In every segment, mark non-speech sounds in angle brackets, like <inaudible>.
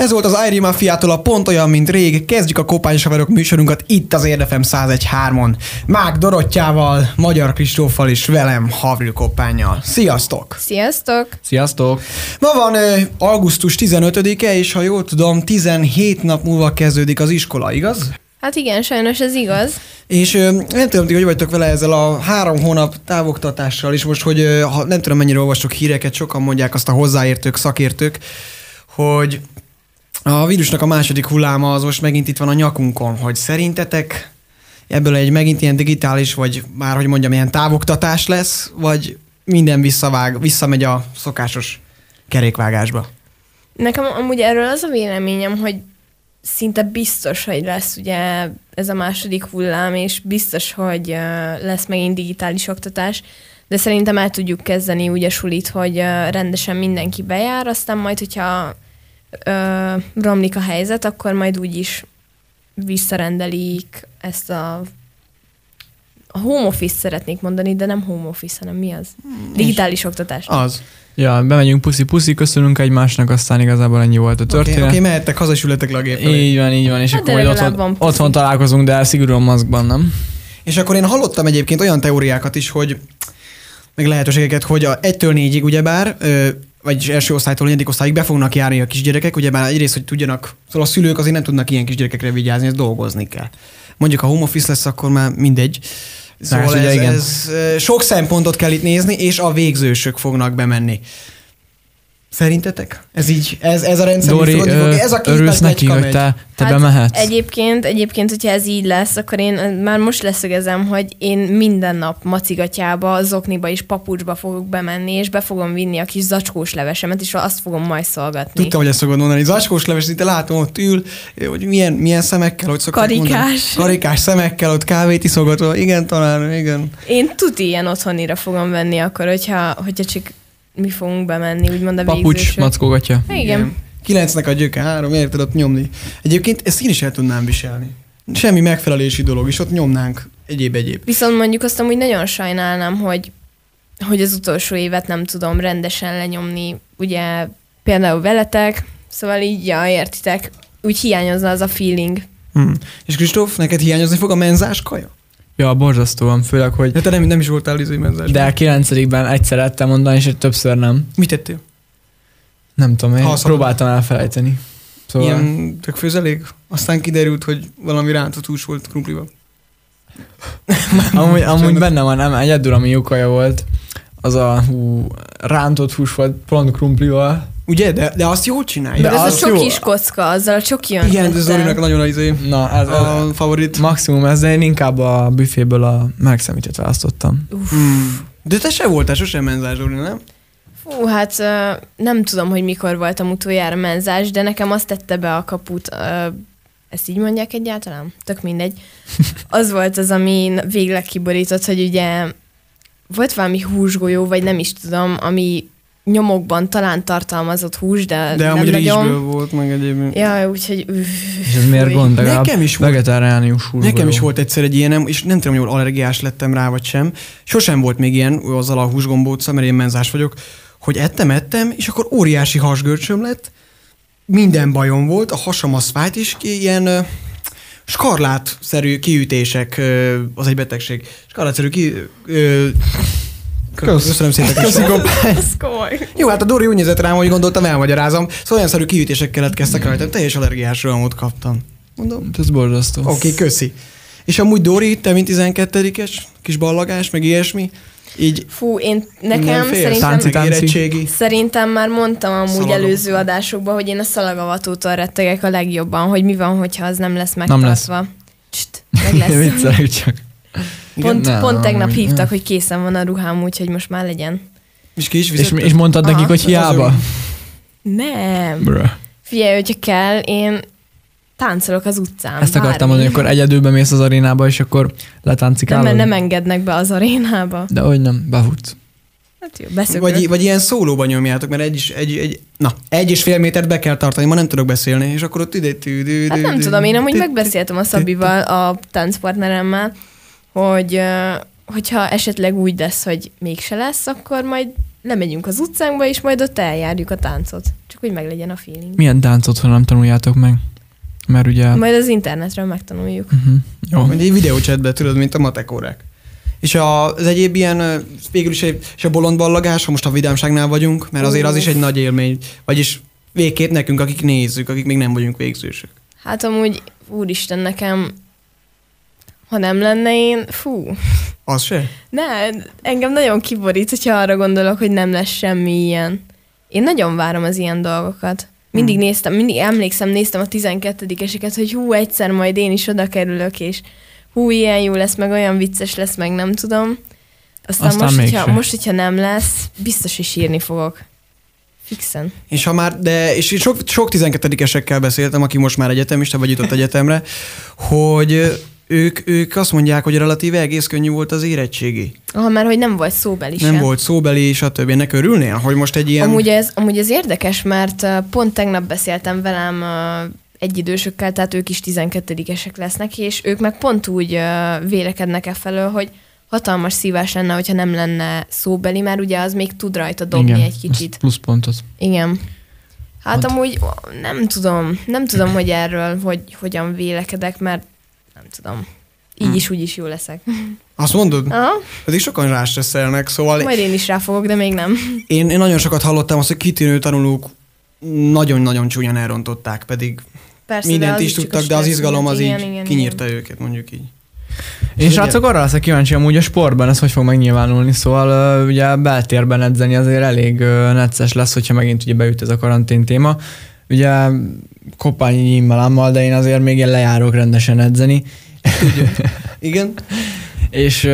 Ez volt az Airi Mafiától a pont olyan, mint rég. Kezdjük a Kopányos Haverok műsorunkat itt az Érdefem 101.3-on. Mák Dorottyával, Magyar Kristóffal és velem Havril Kopányjal. Sziasztok! Sziasztok! Sziasztok! Ma van ö, augusztus 15-e, és ha jól tudom, 17 nap múlva kezdődik az iskola, igaz? Hát igen, sajnos ez igaz. És ö, nem tudom, hogy vagytok vele ezzel a három hónap távoktatással, és most, hogy ö, ha, nem tudom, mennyire olvastok híreket, sokan mondják azt a hozzáértők, szakértők, hogy a vírusnak a második hulláma az most megint itt van a nyakunkon, hogy szerintetek ebből egy megint ilyen digitális, vagy már hogy mondjam, ilyen távoktatás lesz, vagy minden visszavág, visszamegy a szokásos kerékvágásba? Nekem amúgy erről az a véleményem, hogy szinte biztos, hogy lesz ugye ez a második hullám, és biztos, hogy lesz megint digitális oktatás, de szerintem el tudjuk kezdeni úgy a sulit, hogy rendesen mindenki bejár, aztán majd, hogyha uh, romlik a helyzet, akkor majd úgy is visszarendelik ezt a a home office szeretnék mondani, de nem home office, hanem mi az? Digitális oktatás. Az. Ja, bemegyünk puszi-puszi, köszönünk egymásnak, aztán igazából ennyi volt a Oké, okay, történet. okay, mehettek haza, és ületek le a gépre. Így van, így van, és Hát akkor majd otthon, van otthon találkozunk, de szigorúan maszkban, nem? És akkor én hallottam egyébként olyan teóriákat is, hogy meg lehetőségeket, hogy a 1-től 4-ig ugyebár, ö, vagyis első osztálytól negyedik osztályig be fognak járni a kisgyerekek, ugyebár egyrészt, hogy tudjanak, szóval a szülők azért nem tudnak ilyen kisgyerekekre vigyázni, ez dolgozni kell. Mondjuk, ha home office lesz, akkor már mindegy. Szóval ugye ez, igen. ez, sok szempontot kell itt nézni, és a végzősök fognak bemenni. Szerintetek? Ez így, ez, ez a rendszer Dori, fog, ö, ez a két örülsz neki, hogy te, te Hát bemehetsz? Egyébként, egyébként, hogyha ez így lesz, akkor én már most leszögezem, hogy én minden nap macigatyába, zokniba és papucsba fogok bemenni, és be fogom vinni a kis zacskós levesemet, és azt fogom majd szolgatni. Tudtam, hogy ezt szokod mondani. Zacskós leves, itt látom, ott ül, hogy milyen, milyen szemekkel, hogy szokták Karikás. mondani. Karikás szemekkel, ott kávét iszogatva. Igen, talán, igen. Én tuti ilyen otthonira fogom venni akkor, hogyha, hogyha csak mi fogunk bemenni, úgymond a Papucs, végzősök. mackógatja. Igen. Kilencnek a gyöke, három, érted, ott nyomni. Egyébként ezt én is el tudnám viselni. Semmi megfelelési dolog, és ott nyomnánk egyéb-egyéb. Viszont mondjuk azt amúgy nagyon sajnálnám, hogy, hogy az utolsó évet nem tudom rendesen lenyomni, ugye például veletek, szóval így, ja, értitek, úgy hiányozna az a feeling. Hm. És Kristóf, neked hiányozni fog a menzás kaja? Ja, borzasztóan, főleg, hogy De te nem, nem is voltál izé menzás. de a kilencedikben egyszer ettem mondani, és többször nem. Mit tettél? Nem tudom, én Ha szabad. próbáltam elfelejteni. Szóval... Ilyen tök főzelék? Aztán kiderült, hogy valami rántott hús volt krumplival. <laughs> Amúgy, amúgy benne van, nem, egyedül, ami jó kaja volt, az a hú, rántott hús volt, pont krumplival. Ugye? De, de azt jól csinálja. Meg De az, az a jó. csokis kocka, azzal a csoki Igen, de Zolinak nagyon a, izé, Na, ez, ez a favorit. maximum ez, de én inkább a büféből a melegszemítet választottam. Hmm. De te se voltál sosem menzás, Zoli, nem? Fú, hát nem tudom, hogy mikor voltam utoljára menzás, de nekem azt tette be a kaput, ezt így mondják egyáltalán? Tök mindegy. Az volt az, ami végleg kiborított, hogy ugye volt valami húsgolyó, vagy nem is tudom, ami nyomokban talán tartalmazott hús, de, De nem amúgy nagyon. rizsből volt, meg egyéb. Ja, úgyhogy... És ez miért gond? Legalább Nekem is volt. vegetáriánus hús. Nekem is volt egyszer egy ilyenem, és nem tudom, hogy allergiás lettem rá, vagy sem. Sosem volt még ilyen azzal a húsgombóccal, mert én menzás vagyok, hogy ettem, ettem, és akkor óriási hasgörcsöm lett, minden bajom volt, a hasam az fájt, és ki- ilyen ö, skarlátszerű kiütések, ö, az egy betegség. Skarlátszerű ki... Ö, Kösz. Köszönöm szépen. Köszi, Kristóf. Ez komoly. Jó, hát a Dori úgy nézett rám, hogy gondoltam, elmagyarázom. Szóval olyan szerű kiütések keletkeztek rajtam, teljes allergiás rohamot kaptam. Mondom, Ez borzasztó. Oké, okay, köszi. És amúgy Dori, te mint 12-es, kis ballagás, meg ilyesmi, így Fú, én nem nekem szerintem... Tánci, tánci. érettségi. Szerintem már mondtam amúgy Szalagavat. előző adásokban, hogy én a szalagavatótól rettegek a legjobban, hogy mi van, hogyha az nem lesz megtartva. lesz. Cst, meg lesz. <laughs> Viccelek csak. Pont, Nem, pont tegnap amúgy hívtak, nem. hogy készen van a ruhám, úgyhogy most már legyen. És ki is És, és mondtad Aha. nekik, hogy hiába? Nem. Bruh. Figyelj, hogyha kell, én táncolok az utcán. Ezt akartam bármi. mondani, akkor egyedül mész az arénába, és akkor nem, letáncikálod. mert nem engednek be az arénába. De hogy nem, befutsz. Hát jó, beszökök. Vagy, vagy ilyen szólóban nyomjátok, mert egy, is, egy, egy, na, egy és fél métert be kell tartani, ma nem tudok beszélni, és akkor ott ide Hát nem tudom, én amúgy megbeszéltem a Szabival, a táncpartneremmel, hogy hogyha esetleg úgy lesz, hogy mégse lesz, akkor majd lemegyünk az utcánkba, és majd ott eljárjuk a táncot. Csak hogy meglegyen a feeling. Milyen táncot, ha nem tanuljátok meg? Mert ugye... Majd az internetről megtanuljuk. Uh-huh. Jó. Vagy egy videócsetbe, tudod, mint a matekórák. És a, az egyéb ilyen, végül is egy, és a bolond ballagás, ha most a vidámságnál vagyunk, mert azért az is egy nagy élmény. Vagyis végképp nekünk, akik nézzük, akik még nem vagyunk végzősök. Hát amúgy, úristen, nekem, ha nem lenne én, fú, Az se? ne, engem nagyon kiborít, hogyha arra gondolok, hogy nem lesz semmi ilyen. Én nagyon várom az ilyen dolgokat. Mindig Hmm. néztem, mindig emlékszem, néztem a 12-eseket, hogy hú, egyszer majd én is oda kerülök, és hú, ilyen jó lesz, meg olyan vicces lesz, meg nem tudom. Aztán, Aztán most, hogyha, most, hogyha nem lesz, biztos, hogy sírni fogok. Fixen. És ha már, de, és sok, sok 12-esekkel beszéltem, aki most már egyetemista, vagy jutott egyetemre, hogy ők, ők azt mondják, hogy relatíve egész könnyű volt az érettségi. Ah, mert hogy nem volt szóbeli Nem sem. volt szóbeli, stb. Ennek örülnél, hogy most egy ilyen... Amúgy ez, amúgy ez érdekes, mert pont tegnap beszéltem velem uh, egyidősökkel, tehát ők is 12-esek lesznek, és ők meg pont úgy vélekednek e felől, hogy hatalmas szívás lenne, hogyha nem lenne szóbeli, mert ugye az még tud rajta dobni Igen, egy kicsit. Plusz pontot. Igen. Hát Pont. amúgy nem tudom, nem tudom, hogy erről hogy, hogyan vélekedek, mert nem tudom. Így Hm. is, úgy is jó leszek. Azt mondod? Aha, Pedig sokan rástresszelnek, szóval majd én is rá fogok, de még nem. én, én nagyon sokat hallottam azt, hogy kitűnő tanulók nagyon-nagyon csúnyan elrontották, pedig Persze, mindent is tudtak, de az izgalom az így Igen, igen, kinyírta igen. őket, mondjuk így. Én És srácok, arra leszek kíváncsi amúgy a sportban, ez hogy fog megnyilvánulni, szóval ugye beltérben edzeni azért elég necces lesz, hogyha megint ugye beüt ez a karantén téma. Ugye Kopányi Immalámmal, de én azért még én lejárok rendesen edzeni, <laughs> Igen? és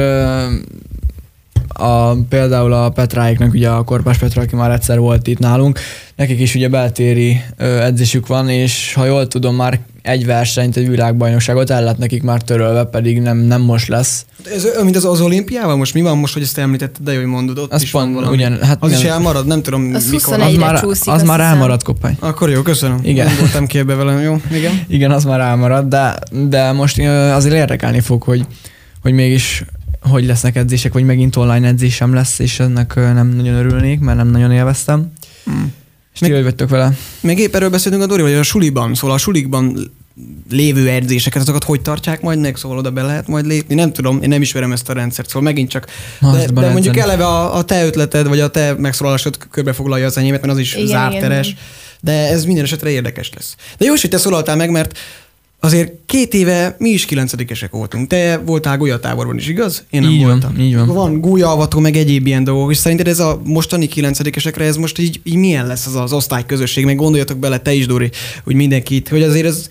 a, például a Petráiknak, ugye a Korpás Petra, aki már egyszer volt itt nálunk, nekik is ugye beltéri ö, edzésük van, és ha jól tudom, már egy versenyt, egy világbajnokságot el lett nekik már törölve, pedig nem, nem most lesz. Ez mint az, az olimpiával most mi van most, hogy ezt említetted, de jó, hogy mondod, ott Az is van pont, valami. ugyan, hát Az is igen, elmarad, nem tudom Az mikor. 21 az már, csúszik, az már hiszem. elmaradt kopány. Akkor jó, köszönöm. Igen. Nem voltam képbe velem, jó? Igen. <laughs> Igen, az már elmaradt, de, de most azért érdekelni fog, hogy, hogy mégis hogy lesznek edzések, vagy megint online edzésem lesz, és ennek nem nagyon örülnék, mert nem nagyon élveztem. Hmm. És ti hogy vagytok vele? Még épp erről beszéltünk a Dori, hogy a suliban, szóval a sulikban lévő edzéseket, azokat hogy tartják majd meg, szóval oda be lehet majd lépni. Nem tudom, én nem ismerem ezt a rendszert, szóval megint csak. Na, De, de mondjuk eleve a, a te ötleted, vagy a te megszólalásod körbefoglalja az enyémet, mert az is Igen, zárt igen, teres. igen. De ez minden esetre érdekes lesz. De jó, hogy te szólaltál meg, mert azért két éve mi is kilencedikesek voltunk. Te voltál gólyatáborban is, igaz? Én nem Így van, voltam. így van. Van gólyavató, meg egyéb ilyen dolgok. És szerinted ez a mostani kilencedikesekre, ez most így, így milyen lesz az az osztályközösség? Meg gondoljatok bele, te is, Dori, hogy mindenkit, hogy azért ez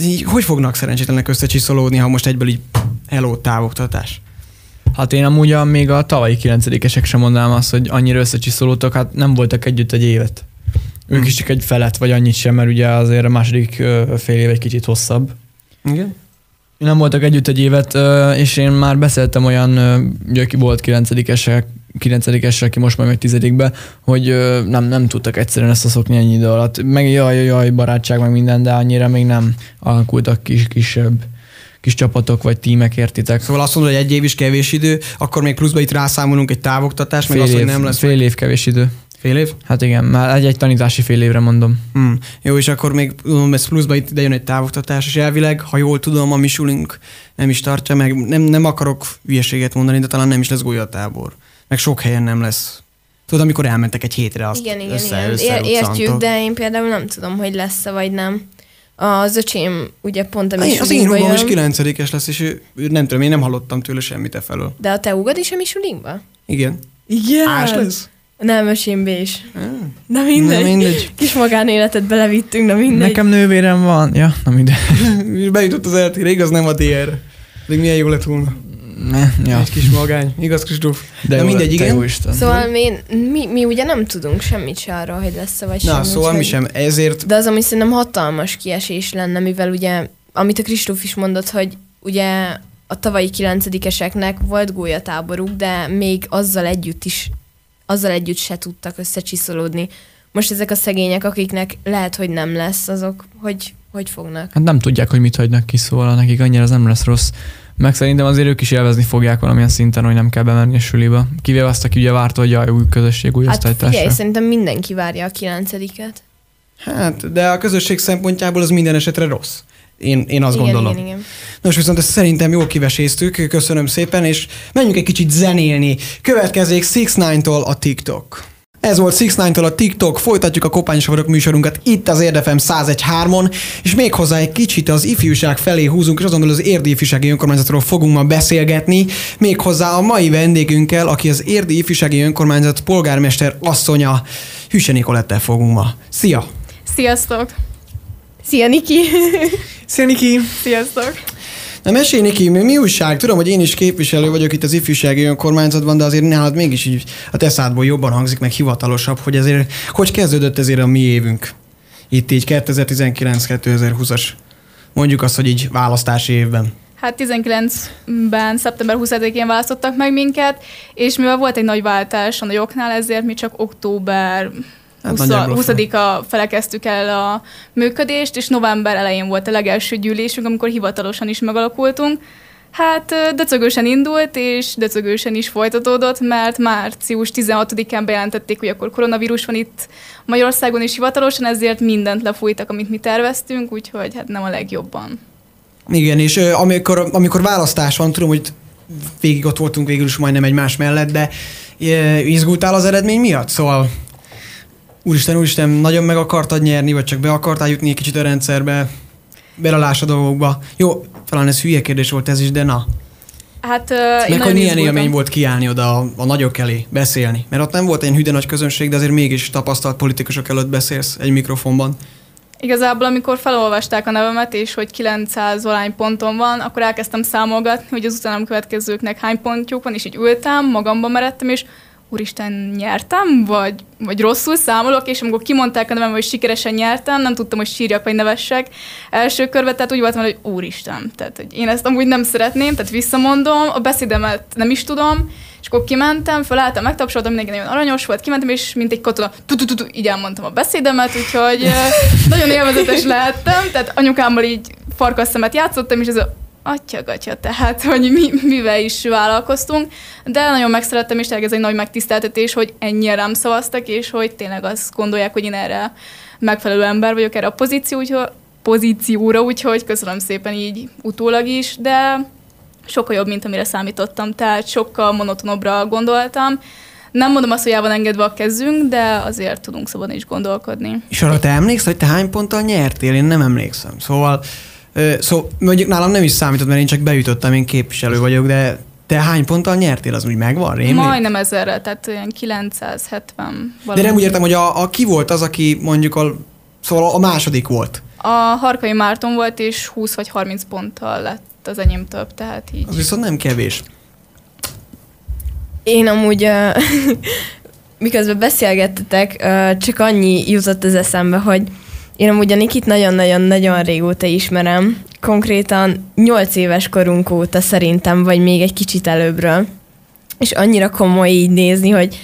így, hogy fognak szerencsétlenek összecsiszolódni, ha most egyből így hello távoktatás? Hát én amúgy a, még a tavalyi kilencedikesek sem mondanám azt, hogy annyira összecsiszolódtak, hát nem voltak együtt egy évet. Ők Hmm. is csak egy felet, vagy annyit sem, mert ugye azért a második fél év egy kicsit hosszabb. Igen? Nem voltak együtt egy évet, és én már beszéltem olyan, ugye aki volt kilencedikesek, kilencedikesek, aki most majd megy tizedikbe, hogy ö, nem, nem tudtak egyszerűen ezt szokni ennyi idő alatt. Meg jaj, jaj, barátság, meg minden, de annyira még nem alakultak kis, kisebb kis csapatok vagy tímek, értitek? Szóval azt mondod, hogy egy év is kevés idő, akkor még pluszba itt rászámolunk egy távoktatás, meg fél, azt, év, hogy nem lesz fél év kevés idő. Fél év? Hát igen, már egy, egy tanítási fél évre mondom. Hmm. Jó, és akkor még tudom, ez pluszba itt ide jön egy távoktatás, és elvileg, ha jól tudom, a mi sulink nem is tartja meg, nem, nem akarok hülyeséget mondani, de talán nem is lesz golyatábor. Meg sok helyen nem lesz. Tudod, amikor elmentek egy hétre, azt igen, igen, össze, igen. össze, Ér- értjük, de én például nem tudom, hogy lesz-e vagy nem. Az öcsém ugye pont a mi Az én húgom is kilencedikes lesz, és ő, nem tudom, én nem hallottam tőle semmit e felől. de a te húgod is a mi sulinkba? Igen. Igen. Ás lesz? Nem, öcsém B is. Ah, Na mindegy. Na mindegy. Kis magánéletet belevittünk, na mindegy. Nekem nővérem van. Ja, na mindegy. <laughs> Bejutott az eltére, igaz, nem a DR-re. Pedig milyen jó lett volna. Ne, Ja. Egy kis magány. Igaz, Kristóf? De Na jó, mindegy, igen. Jó Isten. Szóval mi, mi, mi ugye nem tudunk semmit se arról, hogy lesz-e vagy Na, sem. szóval mi sem. Ezért De az, ami szerintem hatalmas kiesés lenne, mivel ugye, amit a Kristóf is mondott, hogy ugye a tavalyi kilencedikeseknek volt gólyatáboruk, de még azzal együtt is, azzal együtt se tudtak összecsiszolódni. Most ezek a szegények, akiknek lehet, hogy nem lesz, azok hogy, hogy fognak? Hát nem tudják, hogy mit hagynak ki, szóval nekik annyira az nem lesz rossz. Meg szerintem azért ők is élvezni fogják valamilyen szinten, hogy nem kell bemenni a suliba. Kivéve azt, aki ugye várta, hogy jaj, új közösség, új Hát osztálytársa. figyelj, szerintem mindenki várja a kilencediket. Hát, de a közösség szempontjából az minden esetre rossz. Én, én azt igen, gondolom. Igen, igen. Nos, viszont ezt szerintem jól kiveséztük, köszönöm szépen, és menjünk egy kicsit zenélni. Következik 6 9 tól a TikTok. Ez volt 6 9 tól a TikTok, folytatjuk a Kopány Savarok műsorunkat itt az Érdefem 101.3-on, és még hozzá egy kicsit az ifjúság felé húzunk, és azon belül az Érdi Ifjúsági Önkormányzatról fogunk ma beszélgetni, még hozzá a mai vendégünkkel, aki az Érdi Ifjúsági Önkormányzat polgármester asszonya, Hűse Nikolettel fogunk ma. Szia! Sziasztok! Szia, Niki! <laughs> Szia Niki! Sziasztok! Na mesélj Niki, mi, mi újság? Tudom, hogy én is képviselő vagyok itt az ifjúsági önkormányzatban, de azért nálad mégis így a te szádból jobban hangzik, meg hivatalosabb, hogy azért hogy kezdődött ezért a mi évünk? Itt így 2019-2020-as. Mondjuk azt, hogy így választási évben. Hát 19-ben, szeptember 20-én választottak meg minket, és mivel volt egy nagy váltás a nagyoknál, ezért mi csak október Hát 20, nagyjából 20-a felekeztük el a működést, és november elején volt a legelső gyűlésünk, amikor hivatalosan is megalakultunk. Hát döcögősen indult, és döcögősen is folytatódott, mert március 16-án bejelentették, hogy akkor koronavírus van itt Magyarországon is hivatalosan, ezért mindent lefújtak, amit mi terveztünk, úgyhogy hát nem a legjobban. Igen, és amikor, amikor választás van, tudom, hogy végig ott voltunk végül is majdnem egymás mellett, de izgultál az eredmény miatt? Szóval úristen, úristen, nagyon meg akartad nyerni, vagy csak be akartál jutni egy kicsit a rendszerbe, belelás a dolgokba. Jó, talán ez hülye kérdés volt ez is, de na. Hát, én Meg hogy milyen izgultam. élmény volt kiállni oda a, a nagyok elé, beszélni. Mert ott nem volt egy hüde nagy közönség, de azért mégis tapasztalt politikusok előtt beszélsz egy mikrofonban. Igazából, amikor felolvasták a nevemet, és hogy 900 valány ponton van, akkor elkezdtem számolgatni, hogy az utánam következőknek hány pontjuk van, és így ültem, magamba meredtem, és úristen, nyertem, vagy, vagy rosszul számolok, és amikor kimondták a nevem, hogy sikeresen nyertem, nem tudtam, hogy sírjak, vagy nevessek első körbe, tehát úgy voltam, hogy úristen, tehát hogy én ezt amúgy nem szeretném, tehát visszamondom, a beszédemet nem is tudom, és akkor kimentem, felálltam, megtapsoltam, mindenki nagyon aranyos volt, kimentem, és mint egy katona, tu-tu-tu-tu, így elmondtam a beszédemet, úgyhogy nagyon élvezetes lehettem, tehát anyukámmal így farkasszemet játszottam, és ez a atya tehát, hogy mi, mivel is vállalkoztunk, de nagyon megszerettem, és tényleg ez egy nagy megtiszteltetés, hogy ennyien rám szavaztak, és hogy tényleg azt gondolják, hogy én erre megfelelő ember vagyok erre a pozíció, úgyhogy, pozícióra, úgyhogy köszönöm szépen így utólag is, de sokkal jobb, mint amire számítottam, tehát sokkal monotonobbra gondoltam. Nem mondom azt, hogy el van engedve a kezünk, de azért tudunk szabadon is gondolkodni. És arra te emlékszel, hogy te hány ponttal nyertél? Én nem emlékszem. Szóval, ö, szó, mondjuk nálam nem is számított, mert én csak bejutottam, én képviselő vagyok, de te hány ponttal nyertél? Az úgy megvan? Rémlik? Majdnem ezerre, tehát olyan 970 De valami. nem úgy értem, hogy a, a ki volt az, aki mondjuk a, szóval a második volt. A Harkai Márton volt, és 20 vagy 30 ponttal lett az enyém több, tehát így. Az viszont nem kevés. Én amúgy, uh, <laughs> miközben beszélgettetek, uh, csak annyi jutott az eszembe, hogy én amúgy a Nikit nagyon-nagyon-nagyon régóta ismerem. Konkrétan 8 éves korunk óta szerintem, vagy még egy kicsit előbbről. És annyira komoly így nézni, hogy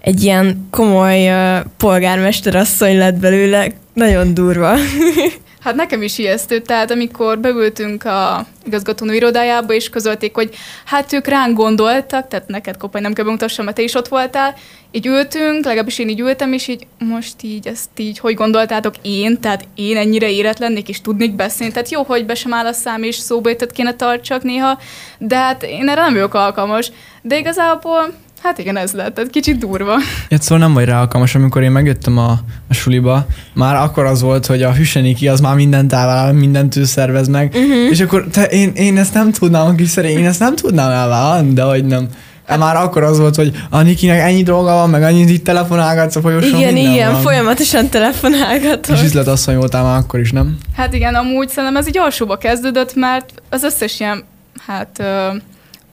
egy ilyen komoly uh, polgármesterasszony lett belőle. Nagyon durva. <laughs> Hát nekem is ijesztő, tehát amikor beültünk a igazgatónő irodájába, és közölték, hogy hát ők ránk gondoltak, tehát neked kopaj nem kell bemutassam, mert te is ott voltál, így ültünk, legalábbis én így ültem, és így most így ezt így, hogy gondoltátok én, tehát én ennyire éret lennék, és tudnék beszélni, tehát jó, hogy be sem áll a szám, és szóbejtett kéne tartsak néha, de hát én erre nem vagyok alkalmas, de igazából Hát igen, ez lett, tehát kicsit durva. Ja, szóval nem vagy rá alkalmas, amikor én megjöttem a, a suliba, már akkor az volt, hogy a hüseniki az már mindent elvállal, mindent ő szervez meg, uh-huh. és akkor te, én, én ezt nem tudnám, a kis szerény, én ezt nem tudnám elvállalni, de hogy nem. Hát, már akkor az volt, hogy a Nikinek ennyi dolga van, meg annyit itt telefonálgatsz a folyosón, igen, igen, van. folyamatosan telefonálgatok. És üzletasszony voltál már akkor is, nem? Hát igen, amúgy szerintem ez így alsóba kezdődött, mert az összes ilyen, hát ö,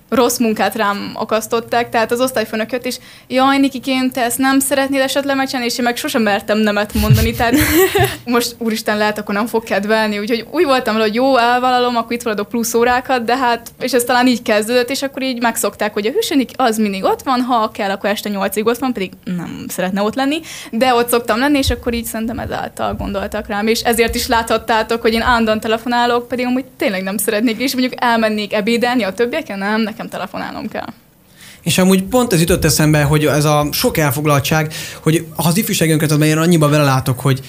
rossz munkát rám akasztották, tehát az osztályfőnök jött, és jaj, Nikikém, te ezt nem szeretnéd esetleg megcsinálni, és én meg sosem mertem nemet mondani, tehát <laughs> most úristen lehet, akkor nem fog kedvelni, úgyhogy úgy voltam vele, hogy jó, elvállalom, akkor itt maradok plusz órákat, de hát, és ez talán így kezdődött, és akkor így megszokták, hogy a hűsönik az mindig ott van, ha kell, akkor este nyolcig ott van, pedig nem szeretne ott lenni, de ott szoktam lenni, és akkor így szerintem ezáltal gondoltak rám, és ezért is láthattátok, hogy én állandóan telefonálok, pedig amúgy tényleg nem szeretnék, és mondjuk elmennék ebédelni a többieken, nem, nekem telefonálnom kell. És amúgy pont ez jutott eszembe, hogy ez a sok elfoglaltság, hogy az ifjúságünket én annyiba belelátok, hogy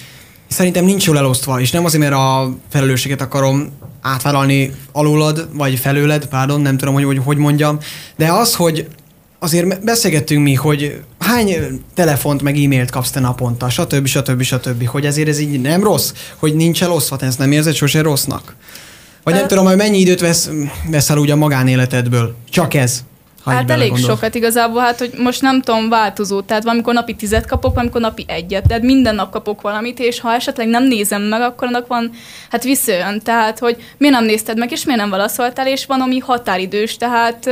szerintem nincs jól elosztva, és nem azért, mert a felelősséget akarom átvállalni alulad, vagy felőled, pardon, nem tudom, hogy hogy, hogy mondjam, de az, hogy azért beszélgettünk mi, hogy hány telefont meg e-mailt kapsz te naponta, stb. stb. stb. Hogy ezért ez így nem rossz, hogy nincs elosztva, te ezt nem érzed sose rossznak? Vagy nem tudom, hogy mennyi időt vesz, veszel úgy a magánéletedből? Csak ez. Ha hát elég sokat igazából, hát hogy most nem tudom, változó, tehát valamikor napi tizet kapok, valamikor napi egyet, tehát minden nap kapok valamit, és ha esetleg nem nézem meg, akkor annak van, hát visszajön, tehát hogy miért nem nézted meg, és miért nem válaszoltál, és van, ami határidős, tehát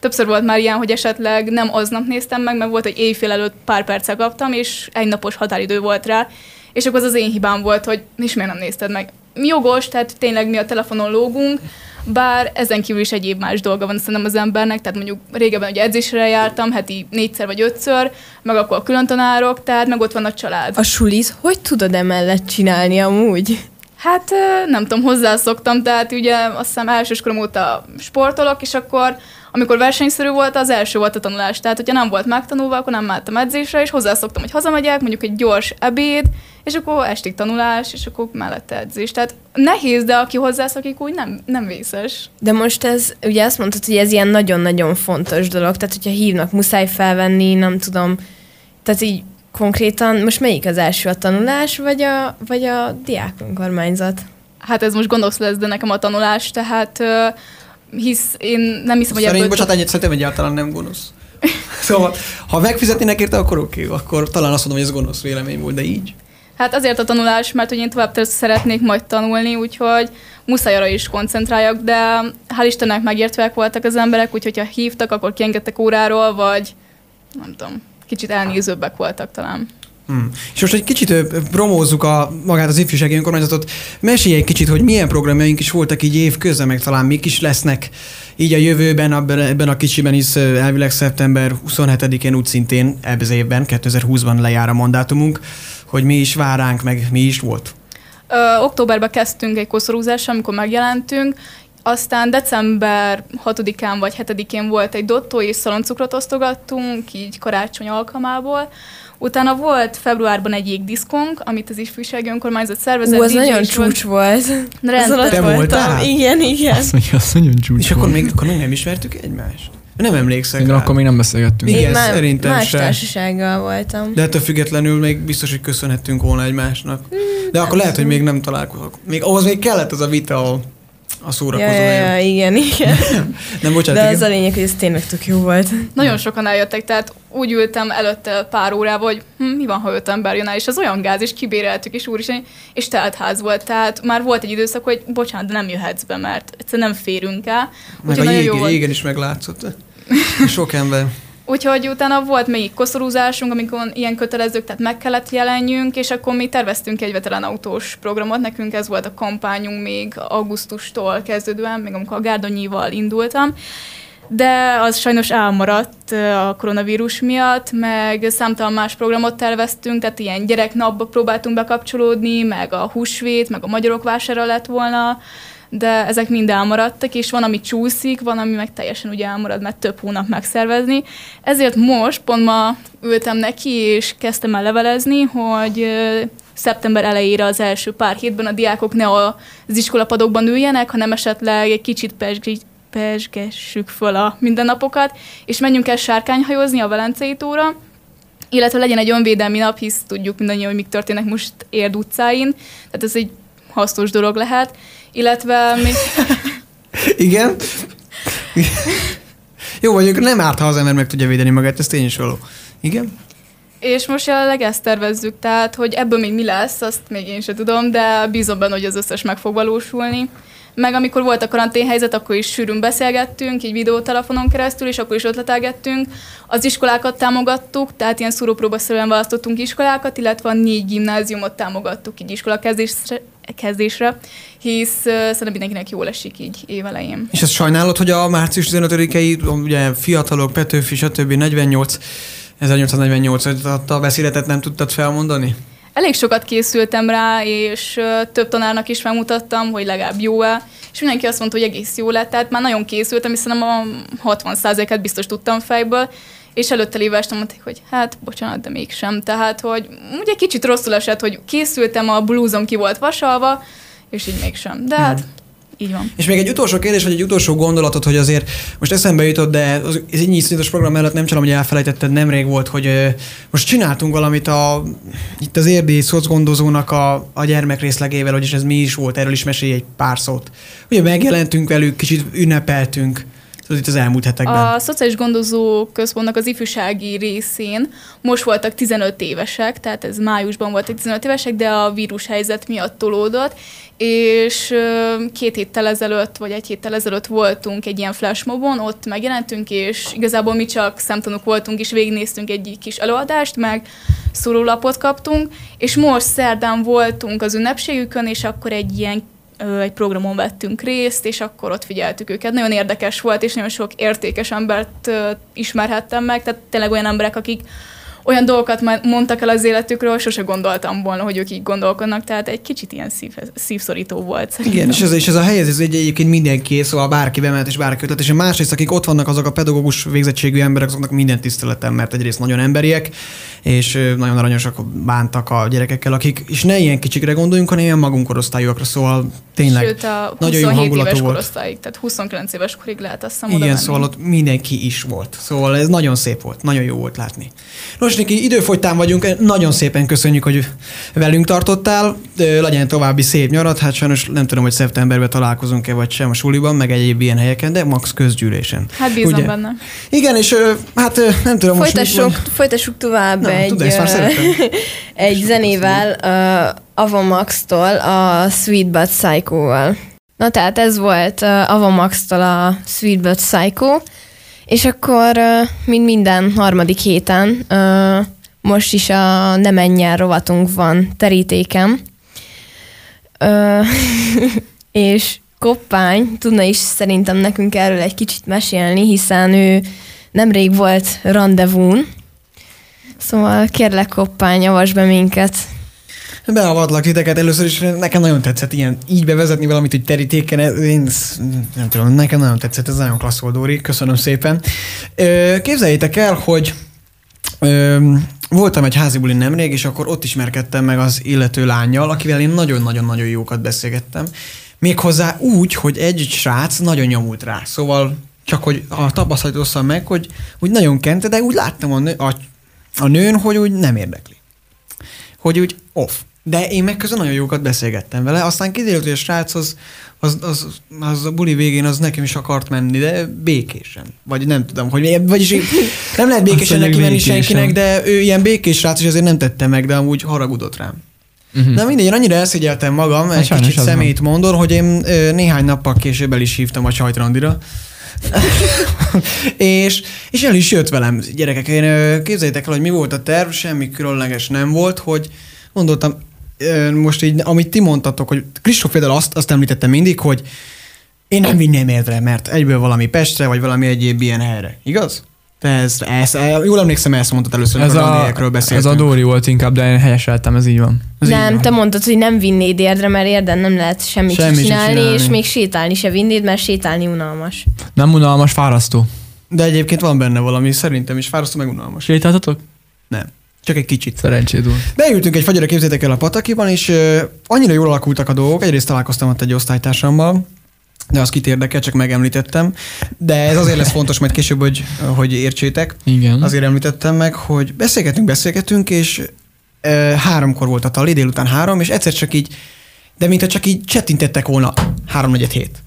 többször volt már ilyen, hogy esetleg nem aznap néztem meg, meg volt, hogy éjfél előtt pár percet kaptam, és egy napos határidő volt rá, és akkor az az én hibám volt, hogy és miért nem nézted meg. Jogos, tehát tényleg mi a telefonon lógunk, bár ezen kívül is egyéb más dolga van szerintem az embernek, tehát mondjuk régebben ugye edzésre jártam, heti négyszer vagy ötször, meg akkor a külön tanárok, tehát meg ott van a család. A suliz, hogy tudod emellett csinálni amúgy? Hát nem tudom, hozzászoktam, tehát ugye azt hiszem elsőskorom óta sportolok, és akkor amikor versenyszerű volt, az első volt a tanulás. Tehát, hogyha nem volt megtanulva, akkor nem mehettem edzésre, és hozzászoktam, hogy hazamegyek, mondjuk egy gyors ebéd, és akkor estig tanulás, és akkor mellette edzés. Tehát nehéz, de aki hozzászokik, úgy nem, nem vészes. De most ez, ugye azt mondtad, hogy ez ilyen nagyon-nagyon fontos dolog, tehát hogyha hívnak, muszáj felvenni, nem tudom, tehát így konkrétan, most melyik az első, a tanulás, vagy a, vagy a diák önkormányzat? Hát ez most gonosz lesz, de nekem a tanulás, tehát hisz én nem hiszem, hogy Szerint, bocsánat, ennyit szerintem egyáltalán nem gonosz. <laughs> szóval, ha megfizetnének érte, akkor oké, okay, akkor talán azt mondom, hogy ez gonosz vélemény volt, de így. Hát azért a tanulás, mert hogy én tovább szeretnék majd tanulni, úgyhogy muszáj arra is koncentráljak, de hál' Istennek megértőek voltak az emberek, úgyhogy ha hívtak, akkor kiengedtek óráról, vagy nem tudom, kicsit elnézőbbek voltak talán. Hmm. És most egy kicsit promózzuk a, magát az ifjúsági önkormányzatot. Mesélj egy kicsit, hogy milyen programjaink is voltak így év közben, meg talán mik is lesznek így a jövőben, ebben a kicsiben is elvileg szeptember 27-én úgy szintén ebben az évben, 2020-ban lejár a mandátumunk, hogy mi is vár ránk, meg mi is volt. Ö, októberben kezdtünk egy koszorúzással, amikor megjelentünk, aztán december 6-án vagy 7-én volt egy dottó és szaloncukrot osztogattunk, így karácsony alkalmából. Utána volt februárban egy jégdiszkónk, amit az ifjúsági önkormányzat szervezett. Ú, az nagyon csúcs volt. volt. Te voltál? Igen, igen. Azt mondja, az nagyon csúcs És akkor még, akkor még nem ismertük egymást? Nem emlékszek Igen, akkor még nem beszélgettünk. Igen, Én már szerintem más se. társasággal voltam. De ettől függetlenül még biztos, hogy köszönhettünk volna egymásnak. De akkor lehet, hogy még nem találkozok. Még ahhoz még kellett az a vita, ahol a szórakozó. Ja, ja, ja, igen, igen. <laughs> nem, bocsánat, De igen. az a lényeg, hogy ez tényleg tök jó volt. Nagyon sokan eljöttek, tehát úgy ültem előtte pár órával, hogy hm, mi van, ha öt ember jön el, és az olyan gáz, és kibéreltük, és úristen, és telt ház volt. Tehát már volt egy időszak, hogy bocsánat, de nem jöhetsz be, mert egyszerűen nem férünk el. Meg a jégen, jégen is meglátszott. Sok ember. Úgyhogy utána volt még koszorúzásunk, amikor ilyen kötelezők, tehát meg kellett jelenjünk, és akkor mi terveztünk egy veterán autós programot, nekünk ez volt a kampányunk még augusztustól kezdődően, még amikor a Gárdonyival indultam, de az sajnos elmaradt a koronavírus miatt, meg számtalan más programot terveztünk, tehát ilyen gyereknapba próbáltunk bekapcsolódni, meg a húsvét, meg a magyarok vására lett volna, de ezek mind elmaradtak, és van, ami csúszik, van, ami meg teljesen ugye elmarad, mert több hónap megszervezni. Ezért most pont ma ültem neki, és kezdtem el levelezni, hogy szeptember elejére az első pár hétben a diákok ne az iskolapadokban üljenek, hanem esetleg egy kicsit pesgessük föl a mindennapokat, és menjünk el sárkányhajózni a Velencei tóra, illetve legyen egy önvédelmi nap, hisz tudjuk mindannyian, hogy mik történnek most Érd utcáin, tehát ez egy hasznos dolog lehet, illetve még... <laughs> Igen? Jó, mondjuk nem árt, ha az ember meg tudja védeni magát, ez tény is való. Igen? És most jelenleg ezt tervezzük, tehát, hogy ebből még mi lesz, azt még én sem tudom, de bízom benne, hogy az összes meg fog valósulni. Meg amikor volt a karanténhelyzet, akkor is sűrűn beszélgettünk, így videótelefonon keresztül, és akkor is ötletelgettünk. Az iskolákat támogattuk, tehát ilyen szúrópróbaszerűen választottunk iskolákat, illetve a négy gimnáziumot támogattuk így iskolakezdésre, kezdésre, hisz uh, szerintem mindenkinek jól esik így évelején. És ezt sajnálod, hogy a március 15-i, ugye fiatalok, Petőfi, stb. 48, 1848 a beszéletet nem tudtad felmondani? Elég sokat készültem rá, és több tanárnak is megmutattam, hogy legalább jó-e, és mindenki azt mondta, hogy egész jó lett, tehát már nagyon készültem, hiszen a 60%-et biztos tudtam fejből, és előtte lévestem, mondták, hogy hát, bocsánat, de mégsem. Tehát, hogy ugye kicsit rosszul esett, hogy készültem, a blúzom ki volt vasalva, és így mégsem. De hát, így van. És még egy utolsó kérdés, vagy egy utolsó gondolatot, hogy azért most eszembe jutott, de az, egy nyiszonyatos program mellett nem csalom, hogy elfelejtetted, nemrég volt, hogy ö, most csináltunk valamit a, itt az érdi szocgondozónak a, a gyermekrészlegével, hogy ez mi is volt, erről is mesélj egy pár szót. Ugye megjelentünk velük, kicsit ünnepeltünk, Tudod, itt az elmúlt hetekben. A Szociális Gondozó Központnak az ifjúsági részén most voltak 15 évesek, tehát ez májusban voltak 15 évesek, de a vírushelyzet miatt tolódott, és két héttel ezelőtt, vagy egy héttel ezelőtt voltunk egy ilyen flashmobon, ott megjelentünk, és igazából mi csak szemtanúk voltunk, és végignéztünk egy kis előadást, meg szórólapot kaptunk, és most szerdán voltunk az ünnepségükön, és akkor egy ilyen egy programon vettünk részt, és akkor ott figyeltük őket. Nagyon érdekes volt, és nagyon sok értékes embert ismerhettem meg, tehát tényleg olyan emberek, akik olyan dolgokat mondtak el az életükről, sose gondoltam volna, hogy ők így gondolkodnak, tehát egy kicsit ilyen szív, szívszorító volt. Szerintem. Igen, és ez, és ez a helyezés egy egyébként mindenki, szóval bárki bemehet és bárki ötlet, és a másrészt, akik ott vannak, azok a pedagógus végzettségű emberek, azoknak minden tiszteletem, mert egyrészt nagyon emberiek, és nagyon aranyosak bántak a gyerekekkel, akik, és ne ilyen kicsikre gondoljunk, hanem ilyen magunk korosztályúakra, szóval tényleg Sőt, a nagyon jó hangulatú éves volt. korosztályig, tehát 29 éves korig lehet azt hiszem Igen, szóval ott mindenki is volt. Szóval ez nagyon szép volt, nagyon jó volt látni. Nos, Niki, időfogytán vagyunk, nagyon szépen köszönjük, hogy velünk tartottál. Legyen további szép nyarat, hát sajnos nem tudom, hogy szeptemberben találkozunk-e vagy sem a suliban, meg egyéb ilyen helyeken, de max közgyűlésen. Hát bízom Ugye? benne. Igen, és hát nem tudom folytassuk, most... Folytassuk tovább nem, egy, tudom, <laughs> egy zenével uh, Avamax-tól a Sweet But Psycho-val. Na tehát ez volt uh, Avamax-tól a Sweet But Psycho, és akkor, mint minden harmadik héten, most is a Nem menjen rovatunk van terítékem. <laughs> és Koppány tudna is szerintem nekünk erről egy kicsit mesélni, hiszen ő nemrég volt rendezvún. Szóval kérlek Koppány, javasd be minket. Beavatlak titeket először is, nekem nagyon tetszett ilyen így bevezetni valamit, hogy terítéken, én nem tudom, nekem nagyon tetszett, ez nagyon klassz volt, Dóri, köszönöm szépen. Képzeljétek el, hogy voltam egy házi bulin nemrég, és akkor ott ismerkedtem meg az illető lányjal, akivel én nagyon-nagyon-nagyon jókat beszélgettem. Méghozzá úgy, hogy egy srác nagyon nyomult rá. Szóval csak hogy a tapasztalat osszam meg, hogy úgy nagyon kente, de úgy láttam a, nő, a, a nőn, hogy úgy nem érdekli. Hogy úgy off. De én meg közben nagyon jókat beszélgettem vele, aztán kiderült, hogy a srác az, az, az, az, a buli végén az nekem is akart menni, de békésen. Vagy nem tudom, hogy vagyis nem lehet békésen neki menni senkinek, de ő ilyen békés srác, és azért nem tette meg, de amúgy haragudott rám. Uh-huh. De mindegy, én annyira elszégyeltem magam, hát egy kicsit szemét mondom, hogy én ö, néhány nappal később el is hívtam a csajtrandira. <laughs> és, és el is jött velem, gyerekek, én képzeljétek el, hogy mi volt a terv, semmi különleges nem volt, hogy gondoltam, most így, amit ti mondtatok, hogy Kristóf például azt, azt említette mindig, hogy én nem vinném értre, mert egyből valami Pestre, vagy valami egyéb ilyen helyre. Igaz? Te ez, ez, jól emlékszem, ezt mondtad először, ez a, a Ez a Dóri volt inkább, de én helyeseltem, ez így van. Ez nem, így van. te mondtad, hogy nem vinnéd érdre, mert érden nem lehet semmit, semmit csinálni, csinálni, és még sétálni se vinnéd, mert sétálni unalmas. Nem unalmas, fárasztó. De egyébként van benne valami, szerintem is fárasztó, meg unalmas. Sétáltatok? Nem. Csak egy kicsit. Szerencséd volt. Beültünk egy fagyra, képzétek el a Patakiban, és uh, annyira jól alakultak a dolgok. Egyrészt találkoztam ott egy osztálytársammal, de az kit érdekel, csak megemlítettem. De ez azért lesz fontos majd később, hogy, hogy értsétek. Igen. Azért említettem meg, hogy beszélgetünk, beszélgetünk, és uh, háromkor volt a tali, délután három, és egyszer csak így, de mintha csak így csettintettek volna három hét.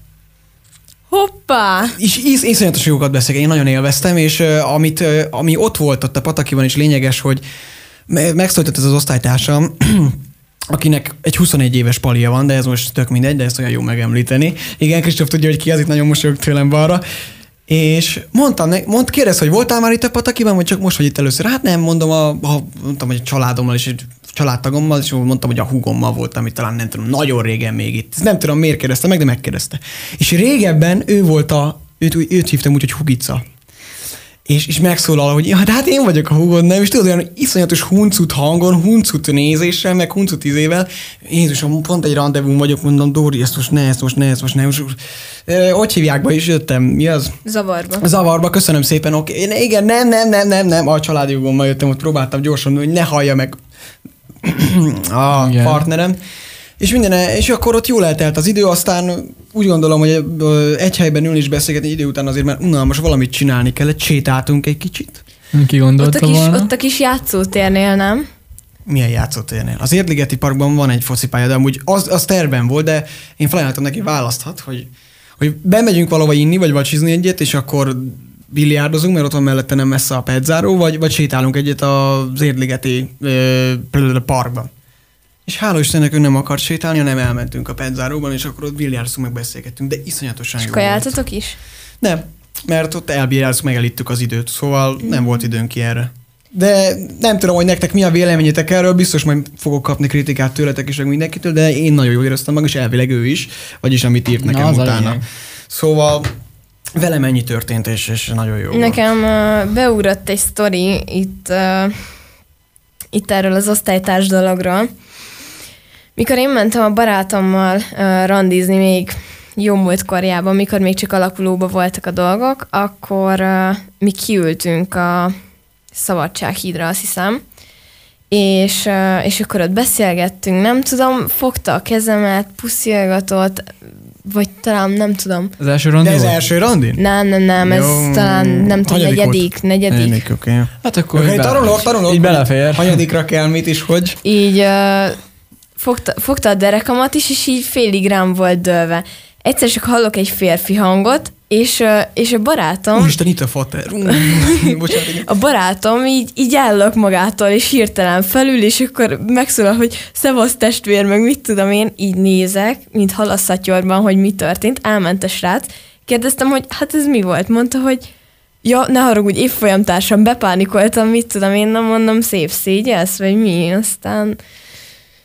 Hoppá! És íz, iszonyatos jókat beszélek, én nagyon élveztem, és uh, amit, uh, ami ott volt ott a Patakiban is lényeges, hogy megszólított ez az osztálytársam, <clears throat> akinek egy 21 éves palia van, de ez most tök mindegy, de ezt olyan jó megemlíteni. Igen, Kristóf tudja, hogy ki az, itt nagyon mosolyog tőlem balra. És mondtam, ne, mond, kérdez, hogy voltál már itt a Patakiban, vagy csak most vagy itt először? Hát nem, mondom, a, a, mondtam, hogy a családommal egy családtagommal, és mondtam, hogy a hugommal voltam itt, talán nem tudom, nagyon régen még itt. Ezt nem tudom, miért kérdezte meg, de megkérdezte. És régebben ő volt a, őt, őt hívtam úgy, hogy Hugica és, és megszólal, hogy ja, de hát én vagyok a húgod, nem? És tudod, olyan iszonyatos huncut hangon, huncut nézéssel, meg huncut izével. Jézusom, pont egy rendezvún vagyok, mondom, Dóri, ezt most ne, ezt most ne, ezt most ne. Most, e, hogy hívják be is jöttem? Mi az? Zavarba. Zavarba, köszönöm szépen. Oké. Én, igen, nem, nem, nem, nem, nem. A családi jogommal jöttem, ott próbáltam gyorsan, hogy ne hallja meg a igen. partnerem. És minden, és akkor ott jól eltelt az idő, aztán úgy gondolom, hogy egy helyben ülni és beszélgetni idő után azért már unalmas valamit csinálni kellett, sétáltunk egy kicsit. Ki gondolta ott a, kis, volna? ott a kis játszótérnél, nem? Milyen játszótérnél? Az Érdligeti Parkban van egy focipálya, de amúgy az, az terben volt, de én felajánlottam neki választhat, hogy, hogy bemegyünk valahova inni, vagy vacsizni egyet, és akkor biliárdozunk, mert ott van mellette nem messze a pedzáró, vagy, vagy sétálunk egyet az Érdligeti ö, parkban. És hála Istennek ő nem akart sétálni, hanem elmentünk a pedzáróban, és akkor ott biliárdoztunk, meg beszélgettünk, de iszonyatosan És jó volt. is? Nem, mert ott elbíráltuk, megelittük az időt, szóval nem volt időnk ki erre. De nem tudom, hogy nektek mi a véleményetek erről, biztos majd fogok kapni kritikát tőletek is, meg mindenkitől, de én nagyon jól éreztem meg, és elvileg ő is, vagyis amit írt nekem Na, a utána. Szóval velem ennyi történt, és, és nagyon jó volt. Nekem uh, beugrott egy sztori itt, uh, itt erről az osztálytárs dologról. Mikor én mentem a barátommal uh, randizni még jó múlt korjában, mikor még csak alakulóban voltak a dolgok, akkor uh, mi kiültünk a Szabadsághídra, azt hiszem, és, uh, és akkor ott beszélgettünk, nem tudom, fogta a kezemet, puszilgatott, vagy talán nem tudom. Az első randi De ez volt? első randin? Nem, nem, nem, ez Jó, talán nem tudom, hanyadik volt? negyedik, negyedik. Negyedik, oké. Okay. Hát akkor Okay, így tanulok, tanulok. Így belefér. Hanyadikra kell mit is, hogy? így uh, fogta, fogta a derekamat is, és így félig rám volt dőlve. Egyszer csak hallok egy férfi hangot, és, és a barátom, Úristen, itt a fater. <laughs> Bocsánat, a barátom így, így állok magától, és hirtelen felül, és akkor megszólal, hogy szevasz testvér, meg mit tudom én, így nézek, mint halaszatyorban, hogy mi történt, elment a srác, kérdeztem, hogy hát ez mi volt? Mondta, hogy ja, ne haragudj, évfolyamtársam, bepánikoltam, mit tudom én, nem mondom, szép szégyelsz, vagy mi, aztán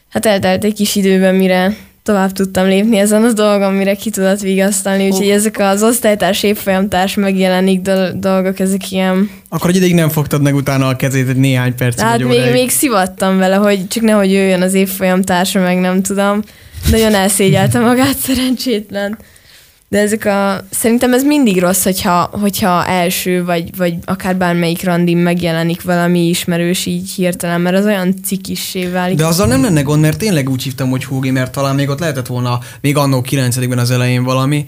hát eltelt egy kis időben, mire tovább tudtam lépni ezen a dolgon, mire ki tudott vigasztalni, úgyhogy ezek az osztálytárs, évfolyamtárs megjelenik dol- dolgok, ezek ilyen Akkor egy ideig nem fogtad meg utána a kezét egy néhány percig. Hát még, óráig. még szivattam vele, hogy csak nehogy jöjjön az évfolyam társa, meg nem tudom. Nagyon elszégyelte magát szerencsétlen. De ezek a... Szerintem ez mindig rossz, hogyha, hogyha első, vagy, vagy akár bármelyik randin megjelenik valami ismerős így hirtelen, mert az olyan cikissé válik. De azzal nem lenne gond, mert tényleg úgy hívtam, hogy Hógi, mert talán még ott lehetett volna, még annó 9 az elején valami,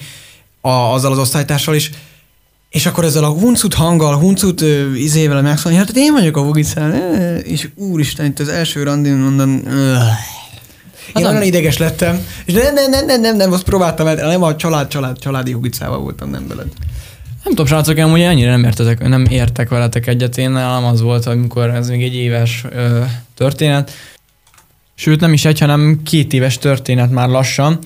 a, azzal az osztálytársal is, és akkor ezzel a huncut hanggal, huncut ö, izével megszólni, hát én vagyok a Vogicán, és úristen, itt az első randin mondom, öh. Én olyan ideges lettem, és nem, nem, nem, nem, nem, nem, azt próbáltam, el, nem a család, család, családi Hugicával voltam, nem veled. Nem tudom, srácok, én ugye ennyire nem értetek, nem értek veletek egyet. Én nálam az volt, amikor ez még egy éves ö, történet. Sőt, nem is egy, hanem két éves történet már lassan.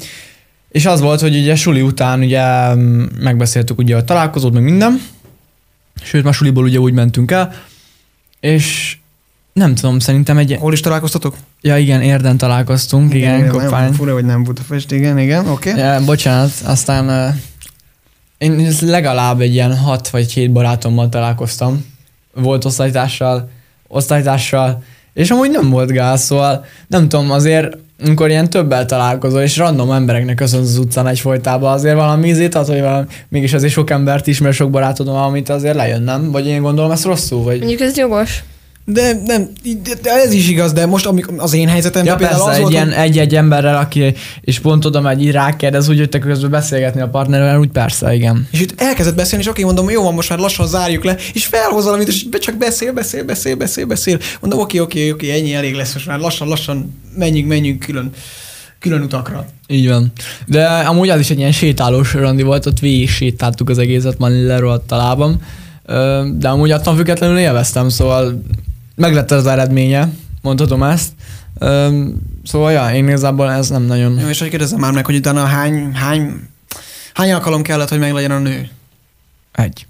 És az volt, hogy ugye suli után ugye mm, megbeszéltük ugye a találkozót, meg minden. Sőt, már suliból ugye úgy mentünk el. És nem tudom, szerintem egy... Hol is találkoztatok? Ja igen, érden találkoztunk, igen, igen kopány. Fura, hogy nem Budapest, igen, igen, oké. Okay. Ja, bocsánat, aztán uh, én legalább egy ilyen hat vagy hét barátommal találkoztam. Volt osztálytársal, osztálytársal, és amúgy nem volt gáz, szóval nem tudom, azért amikor ilyen többel találkozol, és random embereknek köszönsz az utcán egyfolytában, azért valami ízét ad, hogy valami, mégis azért sok embert ismer, sok barátod van, amit azért lejön, nem? Vagy én gondolom ezt rosszul, vagy... Mondjuk ez jogos. De nem, de- ez is igaz, de most amikor az én helyzetem Ja persze, az egy volt, ilyen egy-egy emberrel, aki, és pont oda megy, így rákérdez, úgy jöttek közben beszélgetni a partnerrel, úgy persze, igen. És itt elkezdett beszélni, és oké, mondom, jó van, most már lassan zárjuk le, és felhoz valamit, és csak beszél, beszél, beszél, beszél, beszél. Mondom, oké, oké, oké, ennyi elég lesz, most már lassan, lassan menjünk, menjünk külön, külön utakra. Így van. De amúgy az is egy ilyen sétálós randi volt, ott végig sétáltuk az egészet, már lerohadt a lábam. De amúgy attól függetlenül élveztem, szóval meg lett az eredménye, mondhatom ezt. Öm, szóval, ja, én igazából ez nem nagyon... Jó, és hogy kérdezem már meg, hogy utána hány, hány, hány alkalom kellett, hogy meglegyen a nő? Egy.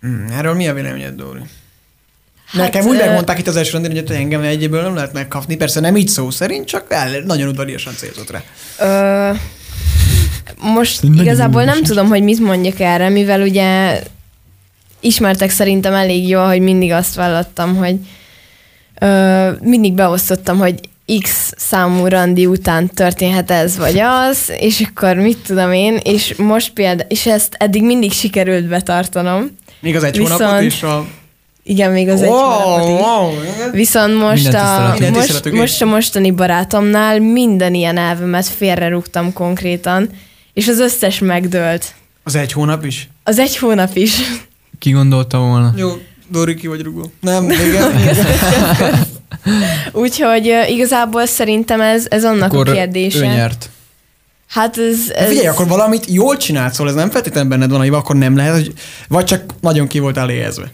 Hmm, erről mi a véleményed, Dóri? Hát, Nekem úgy ö, megmondták itt az első randin, hogy engem egyéből nem lehet megkapni. Persze nem így szó szerint, csak el, nagyon udvariasan célzott rá. Ö, most igazából nem tudom, hogy mit mondjak erre, mivel ugye ismertek szerintem elég jól, hogy mindig azt vallottam, hogy ö, mindig beosztottam, hogy X számú randi után történhet ez vagy az, és akkor mit tudom én, és most például, és ezt eddig mindig sikerült betartanom. Még az egy Viszont- hónapot és a... Igen, még az egy hónapot is. wow. Viszont most a, most, most a mostani barátomnál minden ilyen elvemet félrerúgtam konkrétan, és az összes megdőlt. Az egy hónap is? Az egy hónap is. Ki gondolta volna? Jó, Dóri, ki vagy rugó? Nem, igen. <laughs> Úgyhogy igazából szerintem ez, ez annak Akkor a kérdése. ő nyert. Hát ez, ez Figyelj, akkor valamit jól csinálsz, szóval ez nem feltétlenül benned van, hogy akkor nem lehet, hogy vagy csak nagyon ki voltál éhezve.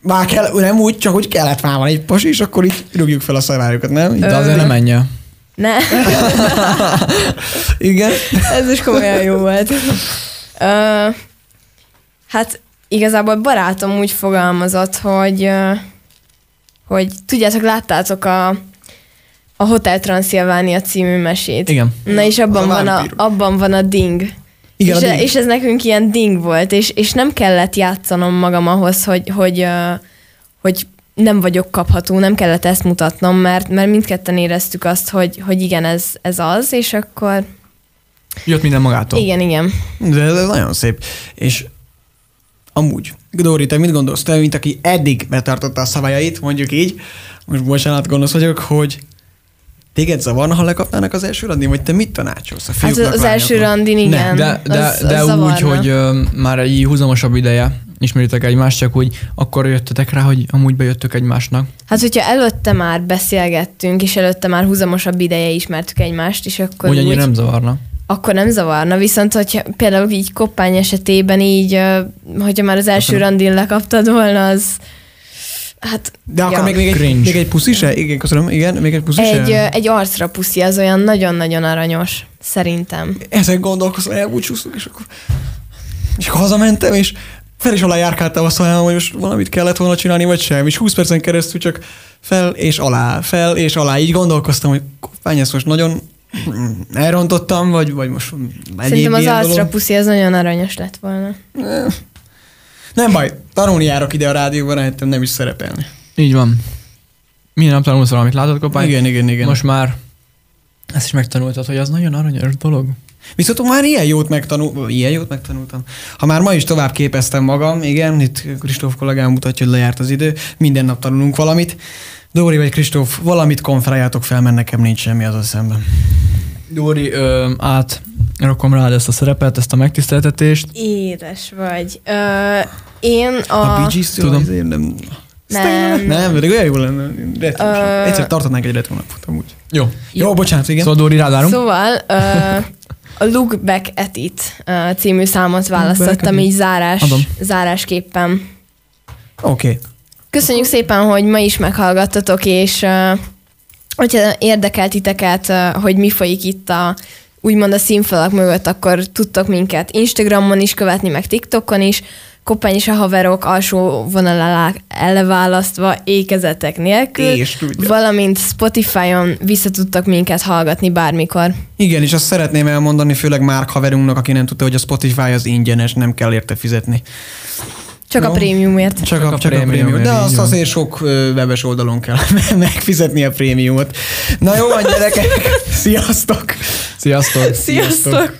Már kell, nem úgy, csak úgy kellett már van egy pasi, és akkor így rúgjuk fel a szavárjukat, nem? De azért nem menj ne, <laughs> Igen. ez is komolyan jó volt. Uh, hát igazából barátom úgy fogalmazott, hogy, hogy tudjátok, láttátok a, a Hotel Transylvania című mesét. Igen. Na és abban a van a, abban van a ding. Igen, és, a ding. és ez nekünk ilyen ding volt, és, és nem kellett játszanom magam ahhoz, hogy, hogy, hogy nem vagyok kapható, nem kellett ezt mutatnom, mert, mert mindketten éreztük azt, hogy, hogy igen, ez, ez az, és akkor Jött minden magától. igen, igen. De ez nagyon szép. És amúgy, Dóri, te mit gondolsz? Te, mint aki eddig betartotta a szabályait, mondjuk így, most bocsánat, gonosz vagyok, hogy téged zavarna, ha lekapnának az első randin, vagy te mit tanácsolsz a Hát fiúknak, az, az első randin, igen. De, de, az, de az úgy, zavarna. hogy ö, már egy húzamosabb ideje ismeritek egymást, csak úgy akkor jöttetek rá, hogy amúgy bejöttök egymásnak. Hát, hogyha előtte már beszélgettünk, és előtte már húzamosabb ideje ismertük egymást, és akkor Úgy úgy, annyira nem zavarna. Akkor nem zavarna. Viszont, hogyha például így koppány esetében így, hogyha már az első Köszönöm. randin lekaptad volna, az hát De akkor Ja. még, még, egy, Cringe. még egy puszi se? Igen, köszönöm. Igen, még egy puszi egy, se? egy arcra puszi, az olyan nagyon-nagyon aranyos, szerintem. Ezen gondolkoztam, elbúcsúztunk, és akkor, és akkor hazamentem, és fel is alá járkáltam azt mondom, hogy most valamit kellett volna csinálni, vagy sem. És 20 percen keresztül csak fel és alá, fel és alá. Így gondolkoztam, hogy koppány, ezt most nagyon elrontottam, vagy, vagy most egyéb Szerintem az ilyen arcra dolog. puszi, az nagyon aranyos lett volna. Nem baj, tanulni járok ide a rádióban, rájöttem nem is szerepelni. Így van. Minden nap tanulsz valamit, látod, Kopány? Igen, igen, igen. Most már ezt is megtanultad, hogy az nagyon aranyos dolog. Viszont már ilyen jót megtanul, ilyen jót megtanultam. Ha már ma is tovább képeztem magam, igen, itt Kristóf kollégám mutatja, hogy lejárt az idő, minden nap tanulunk valamit. Dóri vagy Kristóf, valamit konferáljátok fel, mert nekem nincs semmi az a szemben. Dóri, ö, át rakom rád ezt a szerepet, ezt a megtiszteltetést. Édes vagy. Ö, én a... A, Bee Gees tudom. tudom. Nem, Nem. nem, pedig olyan jó lenne. Ö- Egyszer tartanánk egy retronapot amúgy. Jó. Jó, jó bocsánat, igen. Szóval Dóri, rád várunk. Szóval ö, a Look Back at It című számot választottam így zárás, Adom. zárásképpen. Oké. Okay. Köszönjük szépen, hogy ma is meghallgattatok, és uh, hogyha érdekelt titeket, hogy mi folyik itt a úgymond a színfalak mögött, akkor tudtok minket Instagramon is követni, meg TikTokon is, Koppány és a haverok alsó vonal alá elválasztva ékezetek nélkül, És tudja. valamint Spotify-on vissza tudtok minket hallgatni bármikor. Igen, és azt szeretném elmondani, főleg Márk haverunknak, aki nem tudta, hogy a Spotify az ingyenes, nem kell érte fizetni. Csak Jó. a prémiumért. Csak, a, a csak a prémium, prémium. De azt azért sok webes oldalon kell <laughs> megfizetni a prémiumot. Na jó van, gyerekek! <laughs> Sziasztok! Sziasztok! Sziasztok!